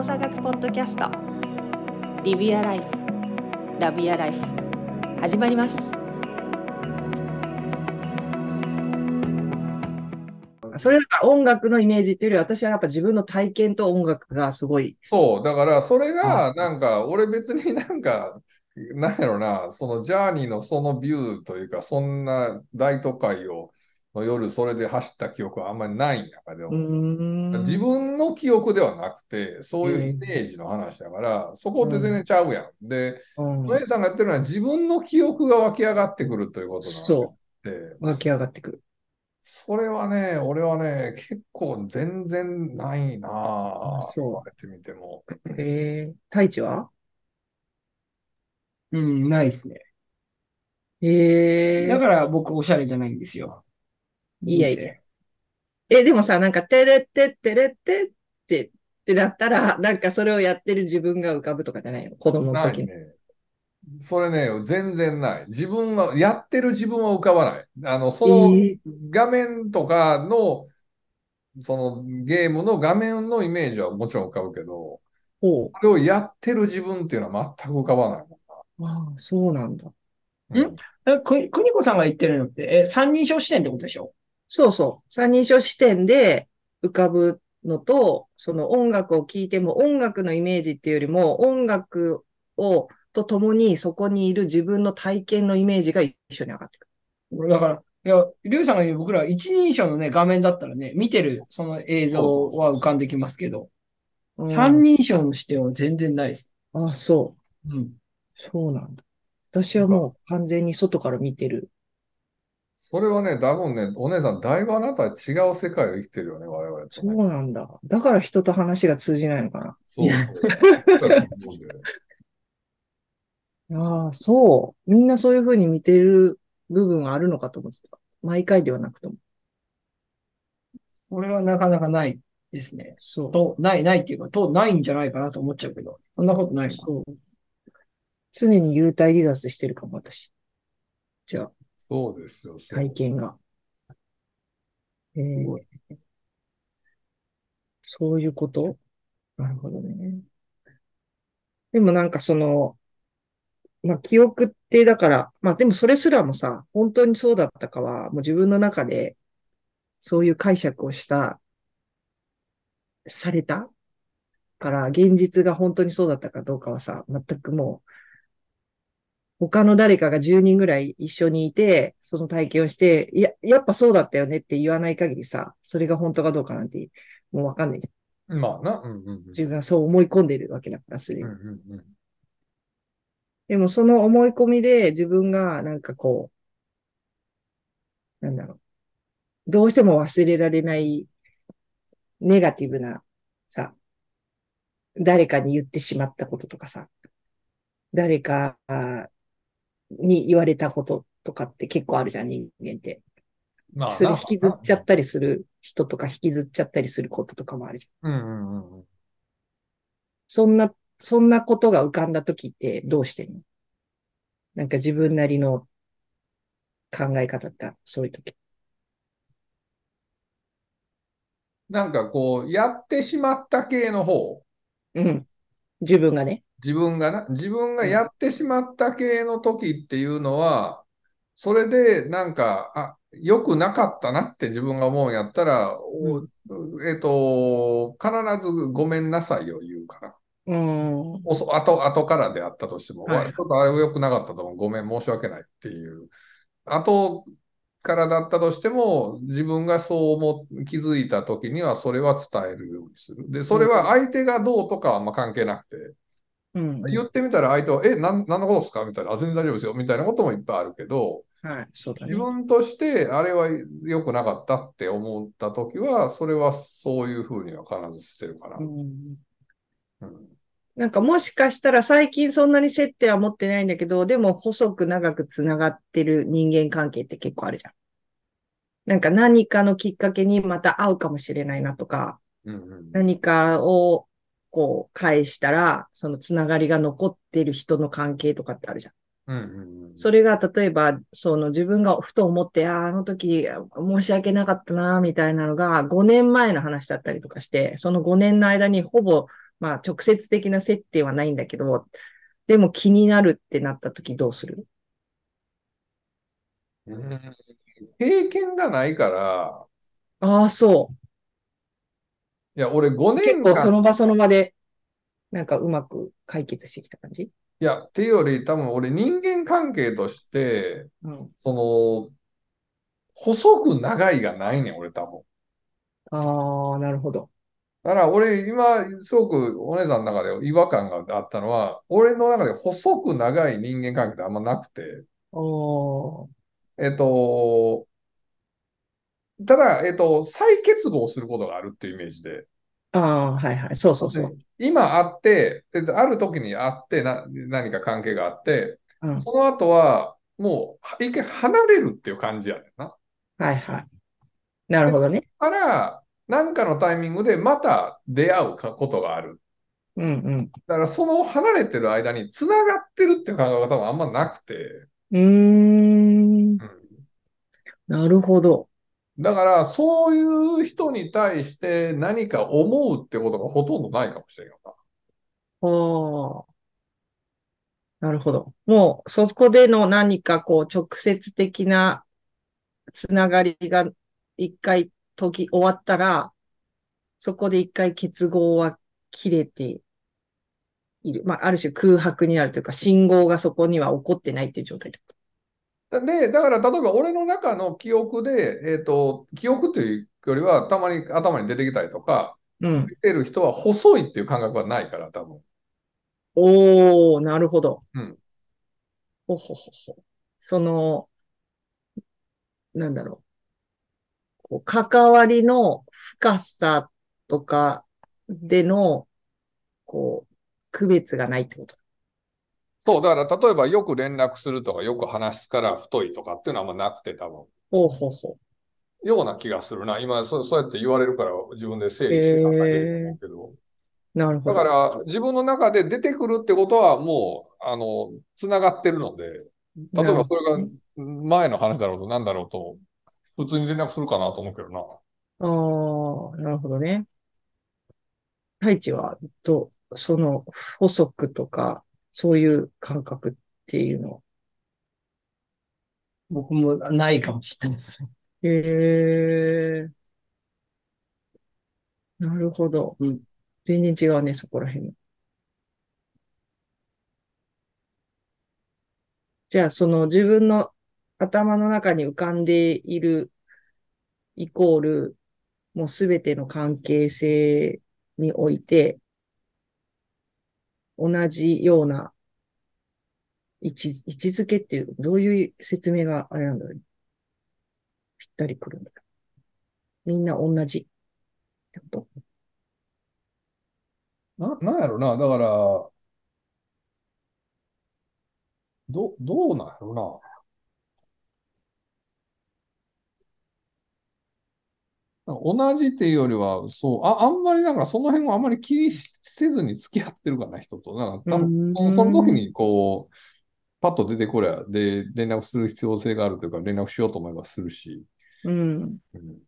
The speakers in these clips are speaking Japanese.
動作学ポッドキャスト。リビアライフ。ラビアライフ。始まります。それが音楽のイメージっていうより私はやっぱ自分の体験と音楽がすごい。そう、だからそれが、なんか、俺別になんか、なんやろな、そのジャーニーのそのビューというか、そんな大都会を、の夜それで走った記憶はあんまりないんやかでも、自分の記憶ではなくて、そういうイメージの話だから、そこって全然ちゃうやん。で、うんお姉さんが言ってるのは自分の記憶が湧き上がってくるということなそので、う、湧き上がってくる。それはね、俺はね、結構全然ないなぁ。あそう言われてみても。へえ太一は？うん、ないですね。へえだから僕おしゃれじゃないんですよ。いやい人や。え、でもさ、なんか、てれってってれってってってなったら、なんかそれをやってる自分が浮かぶとかじゃないの？子供の時に。それね、全然ない。自分は、やってる自分は浮かばない。あの、そのえ画面とかの、そのゲームの画面のイメージはもちろん浮かぶけど、ほこれをやってる自分っていうのは全く浮かばないもう。ああ、そうなんだ。んな。んえ、く、くにこさんが言ってるのって、え、三人称視点ってことでしょ？そうそう。三人称視点で浮かぶのと、その音楽を聴いても音楽のイメージっていうよりも音楽を、と共にそこにいる自分の体験のイメージが一緒に上がってくだから、いや、りゅうさんが言う僕ら一人称のね、画面だったらね、見てるその映像は浮かんできますけど、る。三人称の視点は全然ないです。うんあ、そう。うん。そうなんだ。私はもう完全に外から見てる。それはね、多分ね、お姉さん、だいぶあなたは違う世界を生きてるよね、我々とそうね。なんだ。だから人と話が通じないのかな。そうそう。ああ、そう。みんなそういうふうに見てる部分があるのかと思ってた。毎回ではなくとも。これはなかなかないですね。そう。と、ない、ないっていうか、と、ないんじゃないかなと思っちゃうけど、そんなことないな。そう。常に幽体離脱してるかも、私。じゃあ、そうですよ。体験が。えーそういうこと？なるほどね。でもなんかその、まあ記憶ってだから、まあでもそれすらもさ、本当にそうだったかは、もう自分の中でそういう解釈をした、されたから、現実が本当にそうだったかどうかはさ、全くもう、他の誰かが10人ぐらい一緒にいて、その体験をして、いや、やっぱそうだったよねって言わない限りさ、それが本当かどうかなんて、もうわかんないじゃん。まあな。うんうんうん。自分はそう思い込んでるわけだから、すでに。でもその思い込みで自分がなんかこう、なんだろう。どうしても忘れられないネガティブなさ、誰かに言ってしまったこととかさ、誰かに言われたこととかって結構あるじゃん、人間って。まあそれな引きずっちゃったりする人とか引きずっちゃったりすることとかもあるじゃん。うんうんうんうん。そんな、そんなことが浮かんだ時ってどうしてんの？なんか自分なりの考え方ってそういう時。なんかこう、やってしまった系の方、うん。自分がね。自分がな、自分がやってしまった系の時っていうのは、それでなんか、あ、良くなかったなって自分が思うんやったら、おえっと、必ずごめんなさいを言うかな。うーん。おそ後、後からであったとしても、はいわちょっとあれは良くなかったと思う。ごめん、申し訳ないっていう。後からだったとしても、自分がそう思う気づいた時には、それは伝えるようにする。で、それは相手がどうとかはあんま関係なくて、うん。言ってみたら相手は、え、なん、何のことですか？みたいな、あ、全然大丈夫ですよ。みたいなこともいっぱいあるけど、はい。そうだね自。分としてあれは良くなかったって思った時は、それはそういうふうには必ずしてるかなう。ん。うんなんかもしかしたら最近そんなに接点は持ってないんだけど、でも細く長くつながってる人間関係って結構あるじゃん。なんか何かのきっかけにまた会うかもしれないなとか、うんうん何かをこう返したら、そのつながりが残ってる人の関係とかってあるじゃん。うんうんうんそれが例えば、その自分がふと思って、ああ、あの時申し訳なかったな、みたいなのが5年前の話だったりとかして、その5年の間にほぼまあ直接的な接点はないんだけど、でも気になるってなった時どうする？うん経験がないから、ああ、そう。いや、俺5結年間、構その場その場で、なんかうまく解決してきた感じ？いや、っていうより多分俺人間関係として、うん。その、細く長いがないねん、俺多分。ああ、なるほど。だから俺今すごくお姉さんの中で違和感があったのは、俺の中で細く長い人間関係ってあんまなくて。えっと、ただ、えっと、再結合することがあるっていうイメージで、ああ、はいはい。そうそうそう。今会って、えっと、ある時に会ってな、何か関係があって、うん。その後はもう一回離れるっていう感じやねんな。はいはい。なるほどね。だから、なんかのタイミングでまた出会うかことがある。うんうん。だからその離れてる間に繋がってるっていう感覚が多分あんまなくて、うーん。うんなるほど。だからそういう人に対して何か思うってことがほとんどないかもしれんよな。ああ。なるほど。もう、そこでの何かこう、直接的なつながりが一回時終わったら、そこで一回結合は切れている。まあ、ある種空白になるというか、信号がそこには起こってないっていう状態ってこで、だから例えば俺の中の記憶で、えっと、記憶というよりはたまに頭に出てきたりとか、と。うん。見てる人は細いっていう感覚はないから、多分。おー、なるほど。うん。ほほほほ。その、なんだろう。こう、関わりの深さとかでの、こう、区別がないってこと。そう、だから例えばよく連絡するとか、よく話すから太いとかっていうのはあんまなくて、多分。ほうほうほような気がするな。今、そう、そうやって言われるから自分で整理して考えてると思うけど。う。なるほだど。から自分の中で出てくるってことはもう、あの、つながってるので、例えばそれが前の話だろうと何だろうと、普通に連絡するかなと思うけどな。ああ、なるほどね。太一は、と、その、細くとか、そういう感覚っていうのは。僕もないかもしれないです。へえ。なるほど。うん全然違うね、そこら辺。じゃあ、その自分の頭の中に浮かんでいるイコール、もうすべての関係性において、同じような位置、位置づけっていう、どういう説明があれなんだろう。ぴったりくるんだ。みんな同じってこと？な、なんやろな。だから、ど、どうなんやろな。同じっていうよりは、そう、あ、あんまりなんかその辺をあんまり気にせずに付き合ってるかな、人と。なんか多んその時にこう、パッと出てこりゃ、で、連絡する必要性があるというか、連絡しようと思えばするし。うん。うん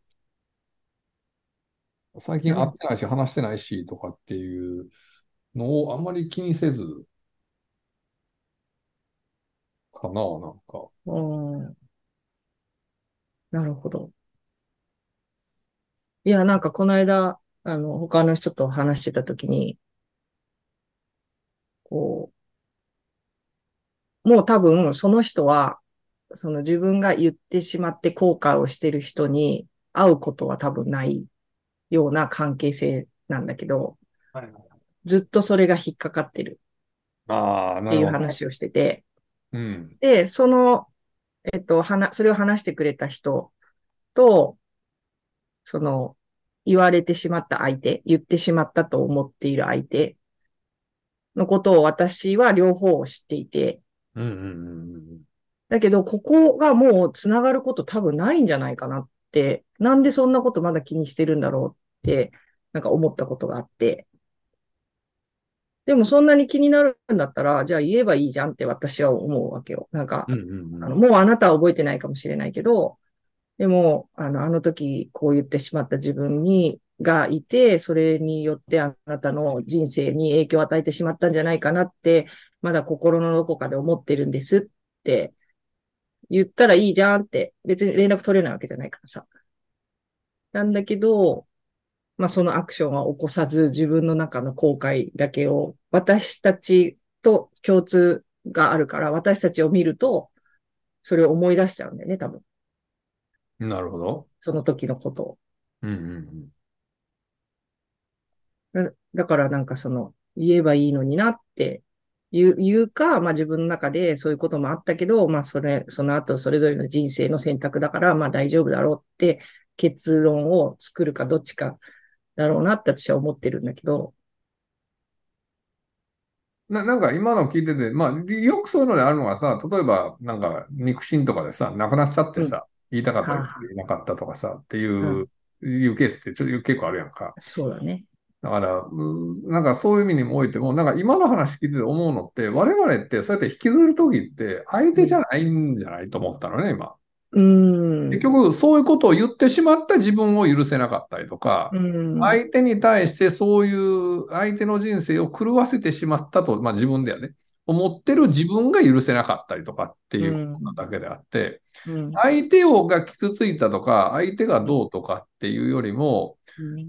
最近会ってないし、話してないし、とかっていうのをあんまり気にせず、かな、なんか。うんなるほど。いや、なんかこの間、あの、他の人と話してたときに、こう、もう多分その人は、その自分が言ってしまって後悔をしてる人に会うことは多分ないような関係性なんだけど、ずっとそれが引っかかってるっていう。話をしてて、うん。で、その、えっと、はな、それを話してくれた人と、その、言われてしまった相手、言ってしまったと思っている相手のことを私は両方を知っていて、うんうんうんだけど、ここがもう繋がること多分ないんじゃないかなって、なんでそんなことまだ気にしてるんだろうって、なんか思ったことがあって。でもそんなに気になるんだったら、じゃあ言えばいいじゃんって私は思うわけよ。なんか、うん。うんうんうんあの、もうあなたは覚えてないかもしれないけど、でも、あの、あの時こう言ってしまった自分にがいて、それによってあなたの人生に影響を与えてしまったんじゃないかなって、まだ心のどこかで思ってるんですって言ったらいいじゃんって、別に連絡取れないわけじゃないからさ。なんだけど、まあそのアクションは起こさず、自分の中の後悔だけを、私たちと共通があるから、私たちを見ると、それを思い出しちゃうんだよね、多分。なるほど。その時のことを。うんうんだだからなんかその、言えばいいのになって言う、言うか、まあ自分の中でそういうこともあったけど、まあそれ、その後それぞれの人生の選択だから、まあ大丈夫だろうって結論を作るかどっちかだろうなって私は思ってるんだけど、な、なんか今の聞いてて、まあ、よくそういうのであるのがさ、例えば、なんか、肉親とかでさ、亡くなっちゃってさ、言いたかったはあはあ言えなかったとかさ、っていう、いうケースってちょっと結構あるやんか。そうだね。だから、うんなんかそういう意味にもおいても、なんか今の話聞いてて思うのって、我々ってそうやって引きずるときって相手じゃないんじゃないと思ったのね、今。うーん。結局、そういうことを言ってしまった自分を許せなかったりとか、うん。相手に対してそういう相手の人生を狂わせてしまったと、まあ自分ではね、思ってる自分が許せなかったりとかっていうことなだけであって、うん相手をが傷ついたとか、相手がどうとかっていうよりも、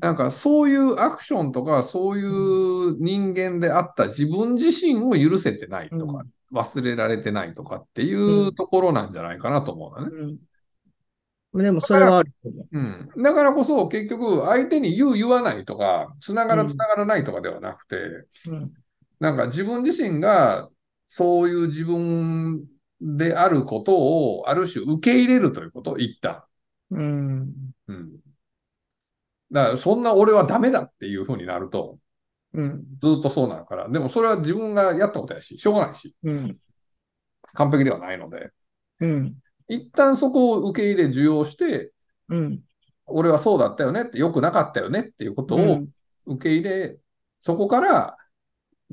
なんかそういうアクションとか、そういう人間であった自分自身を許せてないとか、忘れられてないとかっていうところなんじゃないかなと思うのね。うん。でもそれはあるう。うん。だからこそ結局相手に言う言わないとか、つながるつながらないとかではなくて、うん。なんか自分自身がそういう自分であることをある種受け入れるということ、一旦。うん。うん。だからそんな俺はダメだっていうふうになると、うん。ずっとそうなるから。でもそれは自分がやったことやし、しょうがないし、うん。完璧ではないので、うん。一旦そこを受け入れ、受容して、うん。俺はそうだったよねって、良くなかったよねっていうことを受け入れ、そこから、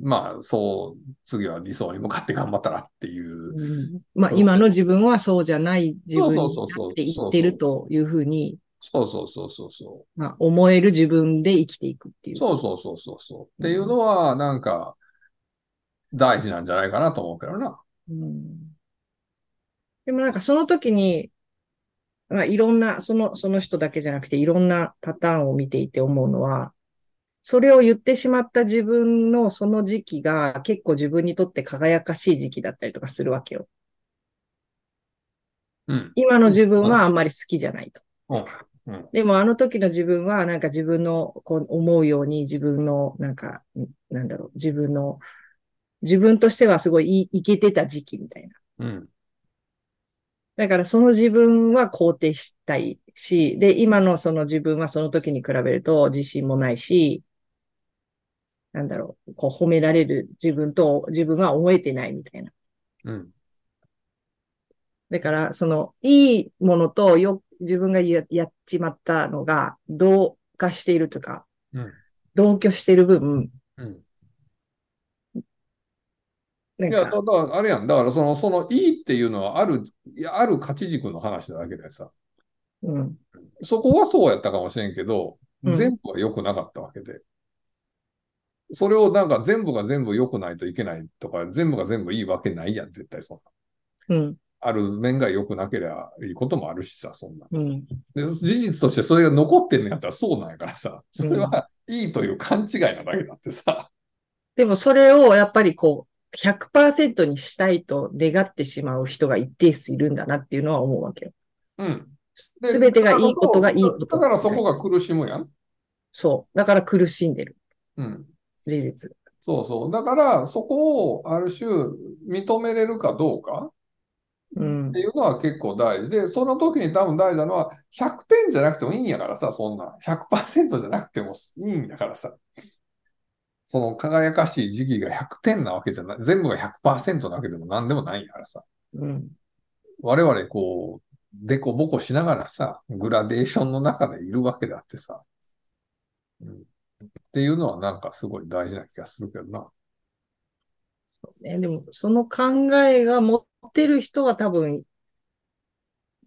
まあ、そう、次は理想に向かって頑張ったらっていう。うんまあ、今の自分はそうじゃない自分になそうそうそうそうって言ってるというふうに、そうそうそうそうそまあ、思える自分で生きていくっていうう。。そうそうそうそうそう。っていうのは、なんか、大事なんじゃないかなと思うけどな。うんでもなんかその時に、まあ、いろんな、その、その人だけじゃなくていろんなパターンを見ていて思うのは、それを言ってしまった自分のその時期が結構自分にとって輝かしい時期だったりとかするわけよ。うん。今の自分はあんまり好きじゃないと。うん。でもあの時の自分はなんか自分のこう思うように自分のなんか、んなんだろう、自分の、自分としてはすごいいいけてた時期みたいな。うん。だからその自分は肯定したいし、で、今のその自分はその時に比べると自信もないし、なんだろう、こう褒められる自分と自分は思えてないみたいな。うん。だから、その、いいものとよ、自分がややっちまったのが同化しているとか、うん。同居している分、うん。なんいや、だか、ら、あれやん。だから、その、その、いいっていうのは、ある、いやある価値軸の話なだけでさ、うん、そこはそうやったかもしれんけど、うん全部は良くなかったわけで。それをなんか全部が全部良くないといけないとか、全部が全部いいわけないやん、絶対そんな。うん、ある面が良くなければいいこともあるしさ、そんな。うん、で、事実としてそれが残ってんのやったらそうなんやからさ、それはいいという勘違いなだけだってさ。でもそれをやっぱりこう、100%にしたいと願ってしまう人が一定数いるんだなっていうのは思うわけよ。うん。すべてがいいことがいいことだからそこが苦しむやん。そう。だから苦しんでる。うん。事実。そうそう。だから、そこをある種認めれるかどうかうんって。いうのは結構大事で、その時に多分大事なのは、100点じゃなくてもいいんやからさ、そんな。100%じゃなくてもいいんやからさ。その輝かしい時期が100点なわけじゃない、全部が100%なわけでも何でもないんやからさ。うん。我々こう、デコボコしながらさ、グラデーションの中でいるわけであってさ。っていうのはなんかすごい大事な気がするけどな。そうね、でも、その考えが持ってる人は多分、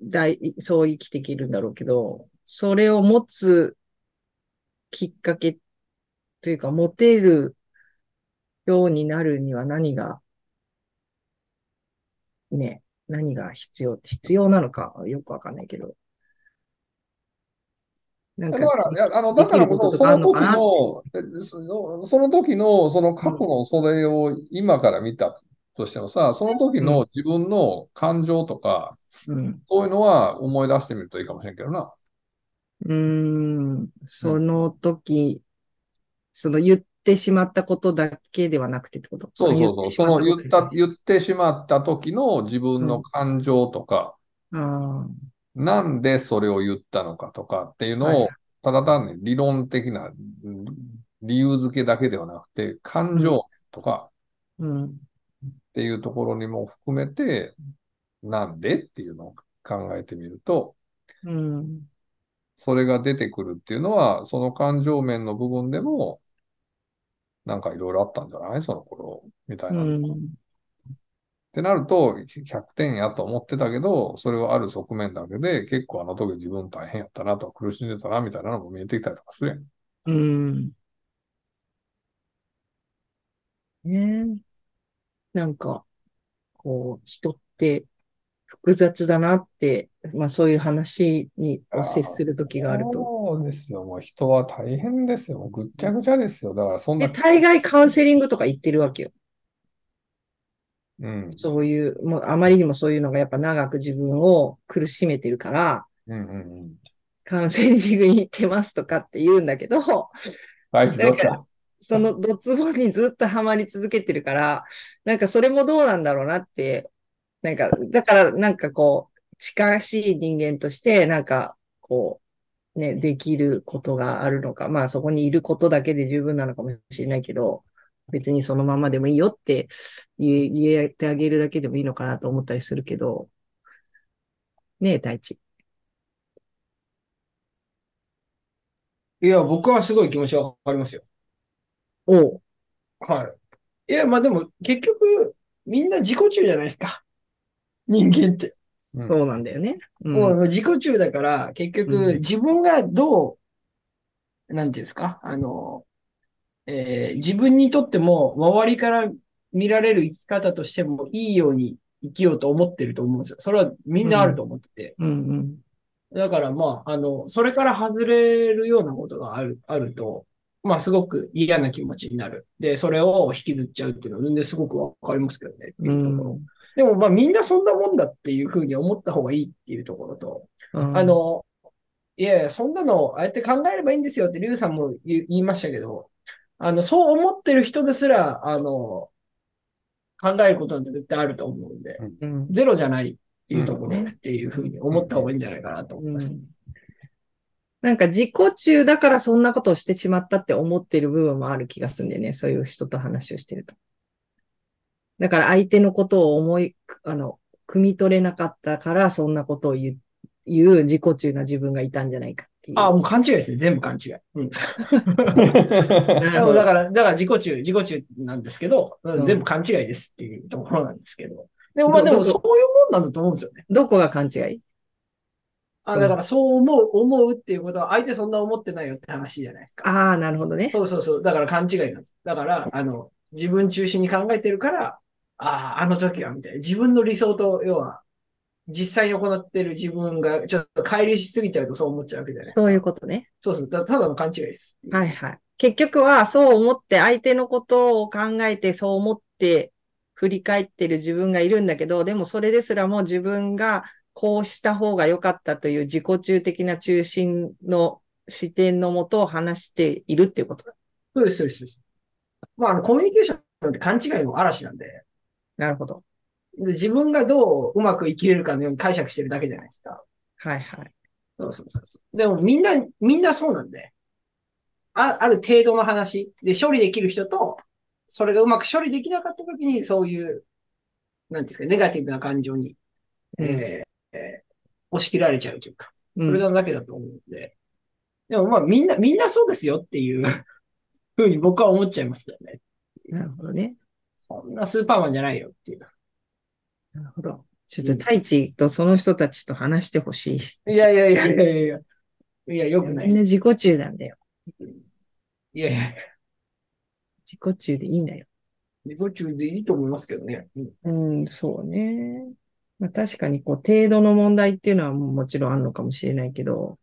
大、そう生きていけるんだろうけど、それを持つきっかけというか、持てるようになるには何が、ね、何が必要、必要なのかよくわかんないけど。だから、いやあの、だからこそ、その時の、えそその時の、その過去のそれを今から見たとしてもさ、その時の自分の感情とか、うん。そういうのは思い出してみるといいかもしれんけどな。うーん、その時、その言ってしまったことだけではなくてってこと？そうそうそう。その言った、言言ってしまった時の自分の感情とか、あなんでそれを言ったのかとかっていうはいのを、ただ単に理論的なうん理由付けだけではなくて、感情とか。っていうところにも含めて、なんでっていうのを考えてみると、うん。それが出てくるっていうのは、その感情面の部分でも、なんかいろいろあったんじゃない？その頃、みたいうな。っん。てなると、100点やと思ってたけど、それはある側面だけで、結構あの時自分大変やったなとか苦しんでたなみたいなのも見えてきたりとかするやん。うん。ねえ。なんか、こう、人って複雑だなって、まあそういう話にを接する時があると。そうですよ。もう人は大変ですよ。ぐっちゃぐちゃですよ。だからそんなで、、大概カウンセリングとか行ってるわけよ。うん。そういう、もうあまりにもそういうのがやっぱ長く自分を苦しめてるから、うんうんうん。カウンセリングに行ってますとかって言うんだけど、はい、どうしたそのドツボにずっとハマり続けてるから、なんかそれもどうなんだろうなって、なんか、だからなんかこう、近しい人間として、なんかこう、ね、できることがあるのか、まあそこにいることだけで十分なのかもしれないけど、別にそのままでもいいよって言えてあげるだけでもいいのかなと思ったりするけど、ねえ、太一。いや、僕はすごい気持ちわかりますよ。おう。はい。いや、まあでも、結局、みんな自己中じゃないですか。人間って。うんそうなんだよね。うんもう自己中だから、結うん局、自分がどう、なんていうんですか、あの、えー自分にとっても、周りから見られる生き方としてもいいように生きようと思ってると思うんですよ。それはみんなあると思ってて。うんうん。だからまあ、あの、それから外れるようなことがある、あると、まあすごく嫌な気持ちになる。で、それを引きずっちゃうっていうのは、ですごくわかりますけどね。ってういうところ。ん。でもまあみんなそんなもんだっていうふうに思った方がいいっていうところと、うんあ、の、いやいや、そんなの、ああやって考えればいいんですよって、リュウさんも言いましたけど、あの、そう思ってる人ですら、あの、考えることなんて絶対あると思うんで、うん。ゼロじゃないっていうところうんっていうふうに思った方がいいんじゃないかなと思います。なんか自己中だからそんなことをしてしまったって思ってる部分もある気がするんだよね。そういう人と話をしてると。だから相手のことを思い、あの、汲み取れなかったからそんなことを言う、言う自己中な自分がいたんじゃないか。ああ、もう勘違いですね。全部勘違い。うん。だから、だから自己中、自己中なんですけど、ん全部勘違いですっていうところなんですけど。でもまあでもそういうもんなんだと思うんですよね。どこが勘違い？あ、だからそう思う、思うっていうことは相手そんな思ってないよって話じゃないですか。ああ、なるほどね。そうそうそう。だから勘違いなんです。だから、あの、自分中心に考えてるから、ああ、あの時は、みたいな。自分の理想と、要は、実際に行ってる自分が、ちょっと乖離しすぎちゃうとそう思っちゃうわけじゃないですか。そういうことね。そうそう。たただの勘違いです。はいはい。結局はそう思って相手のことを考えてそう思って振り返ってる自分がいるんだけど、でもそれですらも自分がこうした方が良かったという自己中的な中心の視点のもとを話しているっていうことだ。そうです、そうですそうです。まあ、あの、コミュニケーションなんて勘違いの嵐なんで、なるほど。で自分がどううまく生きれるかのように解釈してるだけじゃないですか。はいはい。そうそうそうそう。でもみんな、みんなそうなんで。あ、ある程度の話で処理できる人と、それがうまく処理できなかった時に、そういう、なんですか、ネガティブな感情に、うんえーえー押し切られちゃうというか、うんそれだけだと思うので。でもまあみんな、みんなそうですよっていう ふうに僕は思っちゃいますけどね。なるほどね。そんなスーパーマンじゃないよっていう。なるほど。ちょっと太一とその人たちと話してほしい。いやいやいやいやいやいや、いや、よくない。みんな自己中なんだよ。いやいや、自己中でいいんだよ。自己中でいいと思いますけどね。うんうん、そうね。まあ確かにこう、程度の問題っていうのはももちろんあるのかもしれないけど、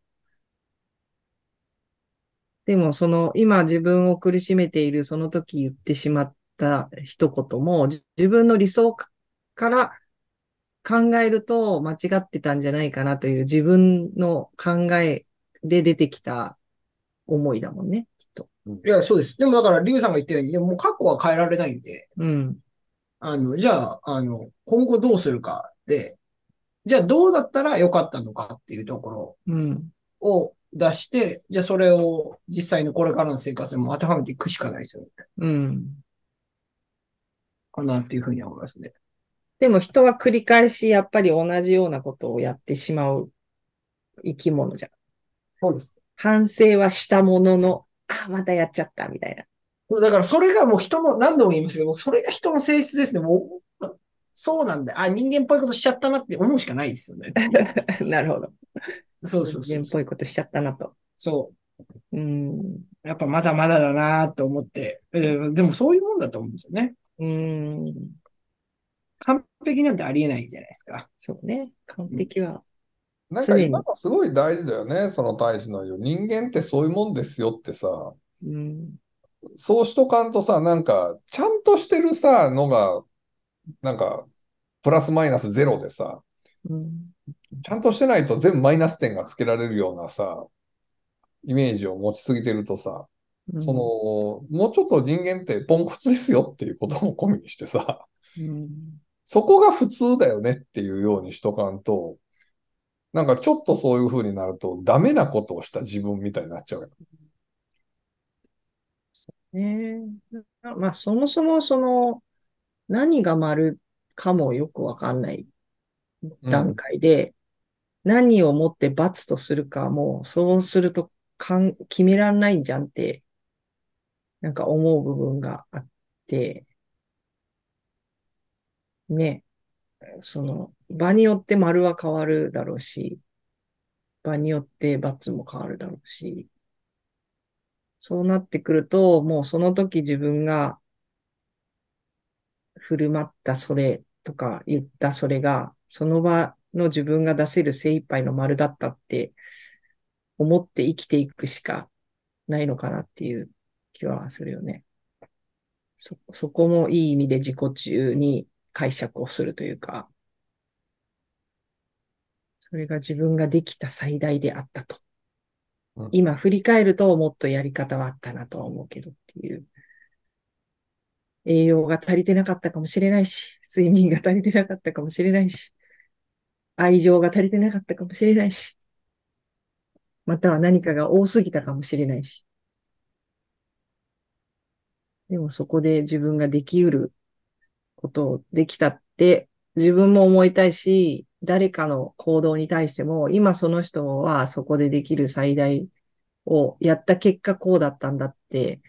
でもその、今自分を苦しめているその時言ってしまった一言も、じ自分の理想から考えると間違ってたんじゃないかなという自分の考えで出てきた思いだもんね、きっと。いや、そうです。でもだから、リュウさんが言ったように、いやもう過去は変えられないんで、うん。あの、じゃあ、あの、今後どうするかで、じゃあどうだったらよかったのかっていうところうん。を出して、じゃあそれを実際のこれからの生活にも当てはめていくしかないですよね。うん。かなっていうふうに思いますね。でも人は繰り返しやっぱり同じようなことをやってしまう生き物じゃん。そうです。反省はしたものの、あ、またやっちゃったみたいだからそれがもう人の、何度も言いますけど、それが人の性質ですね。もう、そうなんだ。あ、人間っぽいことしちゃったなって思うしかないですよね。な。なるほど。そうそうそう人間っぽいことしちゃったなと。そう。うん。やっぱまだまだだなと思って、えーでもそういうもんだと思うんですよね。うん。完璧なんてありえないじゃないですか。そうね。完璧は。なんか今のすごい大事だよね、その大使の言う。人間ってそういうもんですよってさ、うん。そうしとかんとさ、なんか、ちゃんとしてるさ、のが、なんか、プラスマイナスゼロでさ、うん。ちゃんとしてないと全部マイナス点がつけられるようなさ、イメージを持ちすぎてるとさ、うんその、もうちょっと人間ってポンコツですよっていうことも込みにしてさ、うん。そこが普通だよねっていうようにしとかんと、なんかちょっとそういう風になるとダメなことをした自分みたいになっちゃうよ。ねえ。まあ、そもそもその、何が丸かもよくわかんない段階で、何をもって罰とするかも、そうするとかん決めらんないんじゃんって、なんか思う部分があって、ね、その、場によって丸は変わるだろうし、場によって罰も変わるだろうし、そうなってくると、もうその時自分が振る舞ったそれとか言ったそれが、その場の自分が出せる精一杯の丸だったって思って生きていくしかないのかなっていう気はするよね。そ、そこもいい意味で自己中に解釈をするというか、それが自分ができた最大であったと。うん今振り返るともっとやり方はあったなとは思うけどっていう。栄養が足りてなかったかもしれないし、睡眠が足りてなかったかもしれないし、愛情が足りてなかったかもしれないし、または何かが多すぎたかもしれないし。でもそこで自分ができうることをできたって自分も思いたいし、誰かの行動に対しても、今その人はそこでできる最大をやった結果こうだったんだって、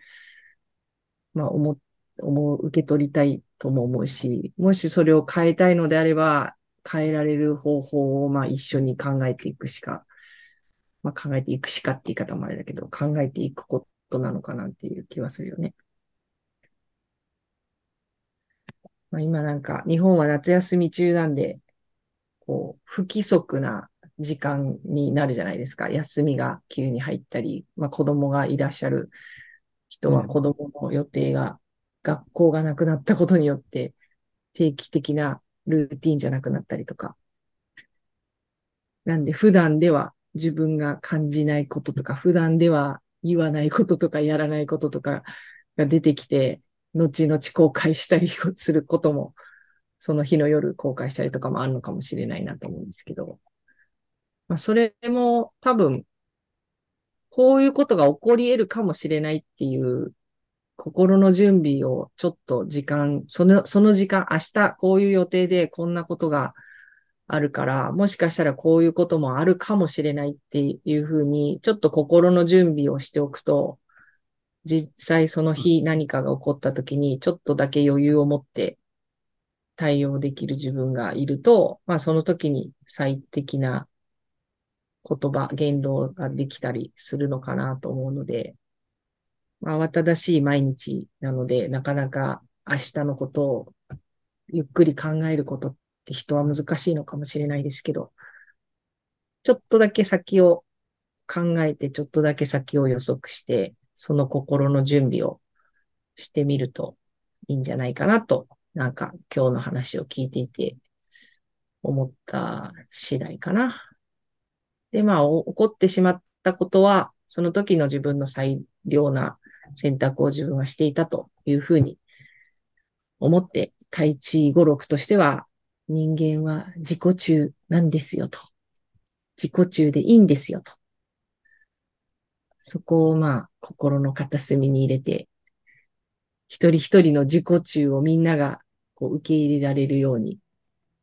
まあ思、思う、受け取りたいとも思うし、もしそれを変えたいのであれば、変えられる方法をまあ一緒に考えていくしか、まあ考えていくしかって言い方もあれだけど、考えていくことなのかなっていう気はするよね。まあ、今なんか日本は夏休み中なんで、こう、不規則な時間になるじゃないですか。休みが急に入ったり、まあ子供がいらっしゃる人はうん子供の予定が、学校がなくなったことによって定期的なルーティンじゃなくなったりとか。なんで普段では自分が感じないこととか、普段では言わないこととかやらないこととかが出てきて、後々後悔したりすることも、その日の夜後悔したりとかもあるのかもしれないなと思うんですけど、まあ、それも多分、こういうことが起こり得るかもしれないっていう心の準備をちょっと時間、その、その時間、明日こういう予定でこんなことがあるから、もしかしたらこういうこともあるかもしれないっていうふうに、ちょっと心の準備をしておくと、実際その日何かが起こった時に、ちょっとだけ余裕を持って対応できる自分がいると、まあその時に最適な言葉、言動ができたりするのかなと思うので、まあ、慌ただしい毎日なので、なかなか明日のことをゆっくり考えることって人は難しいのかもしれないですけど、ちょっとだけ先を考えて、ちょっとだけ先を予測して、その心の準備をしてみるといいんじゃないかなと、なんか今日の話を聞いていて思った次第かな。で、まあ、お起こってしまったことは、その時の自分の最良な選択を自分はしていたというふうに思って、対地語録としては、人間は自己中なんですよと。自己中でいいんですよと。そこをまあ、心の片隅に入れて、一人一人の自己中をみんながこう受け入れられるように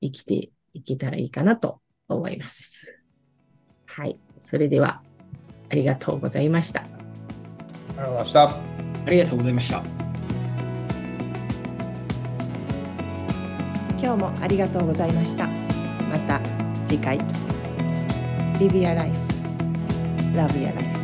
生きていけたらいいかなと思います。はい。それでは、ありがとうございました。ありがとうございました。ありがとうございました。今日もありがとうございましたまた次回 Live Your Life Love Your Life